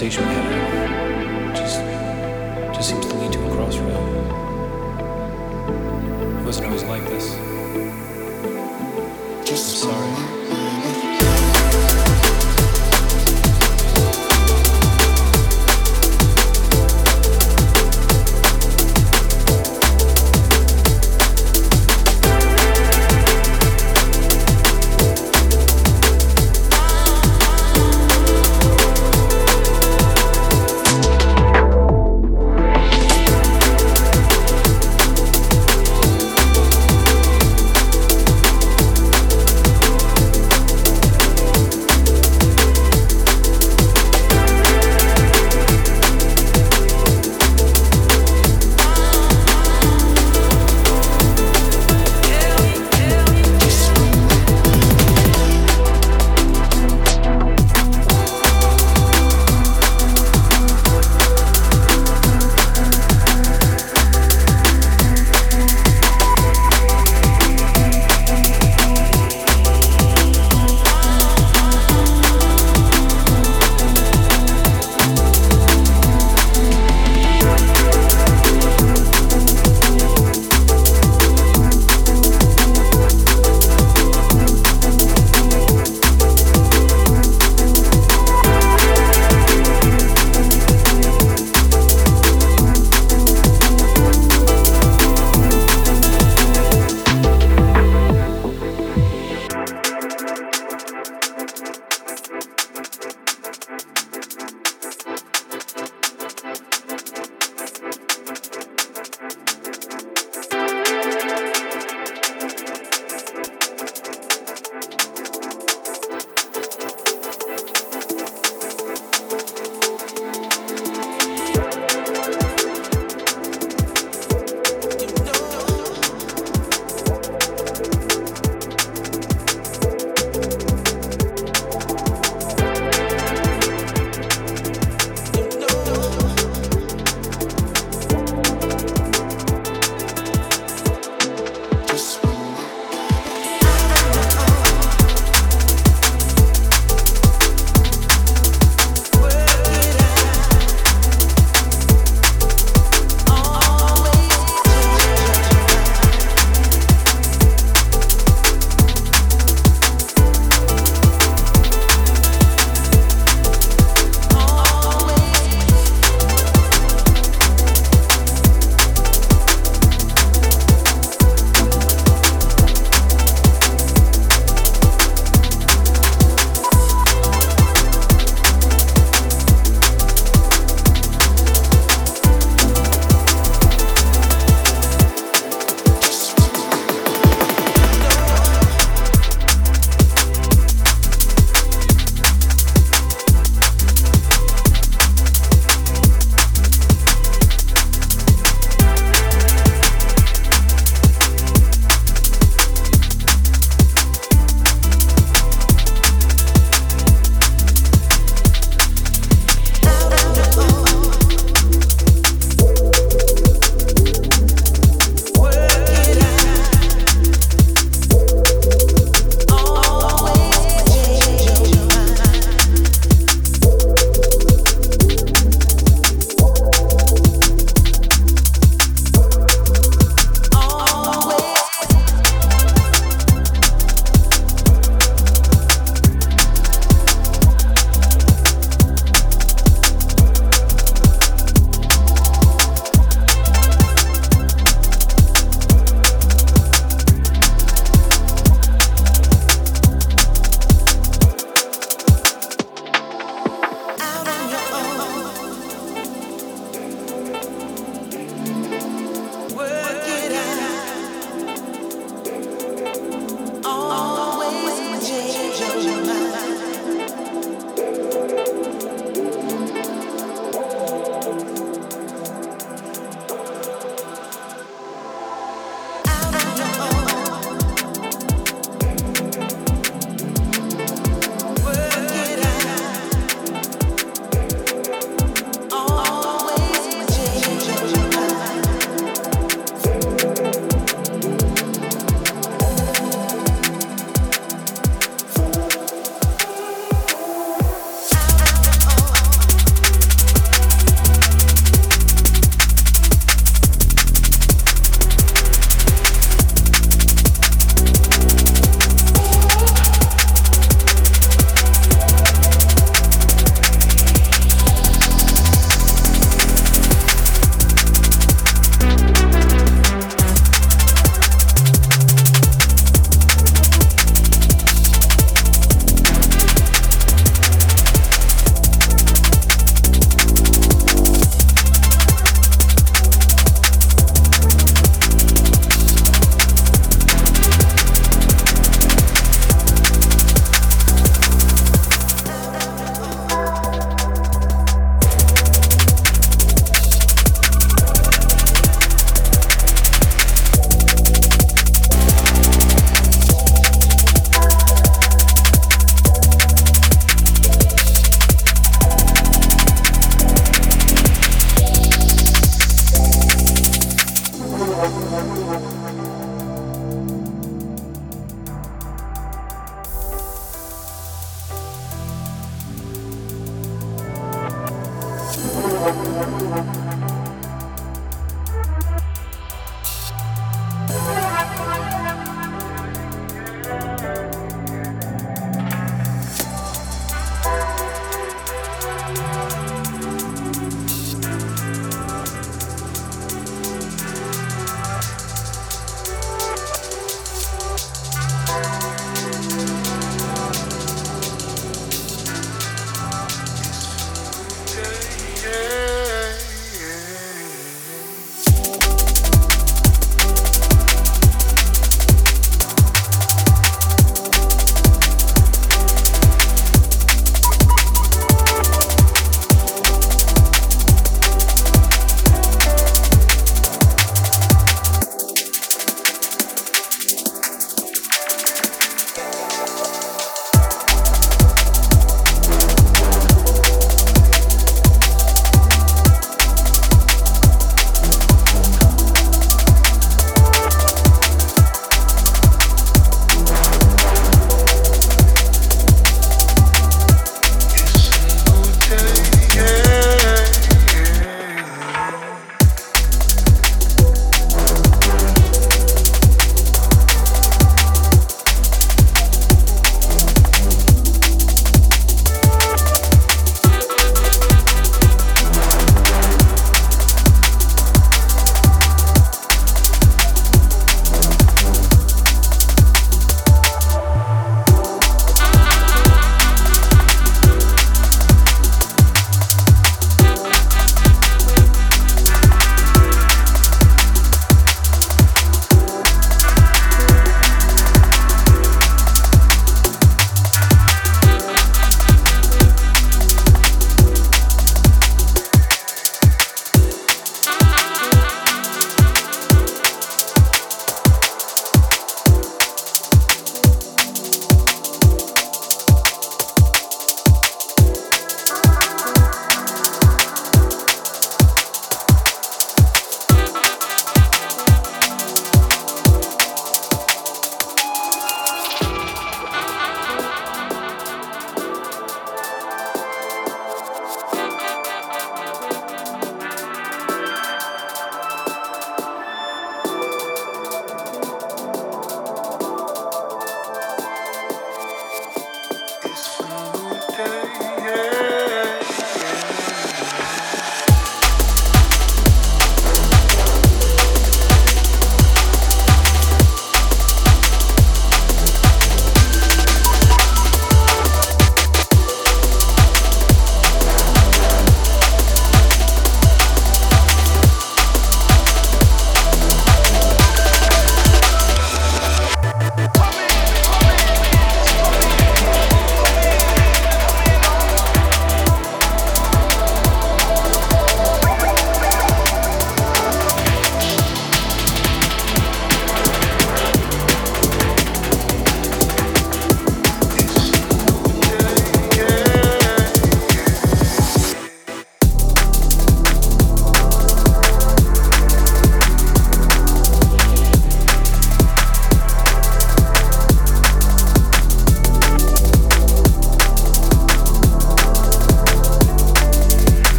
conversation we had.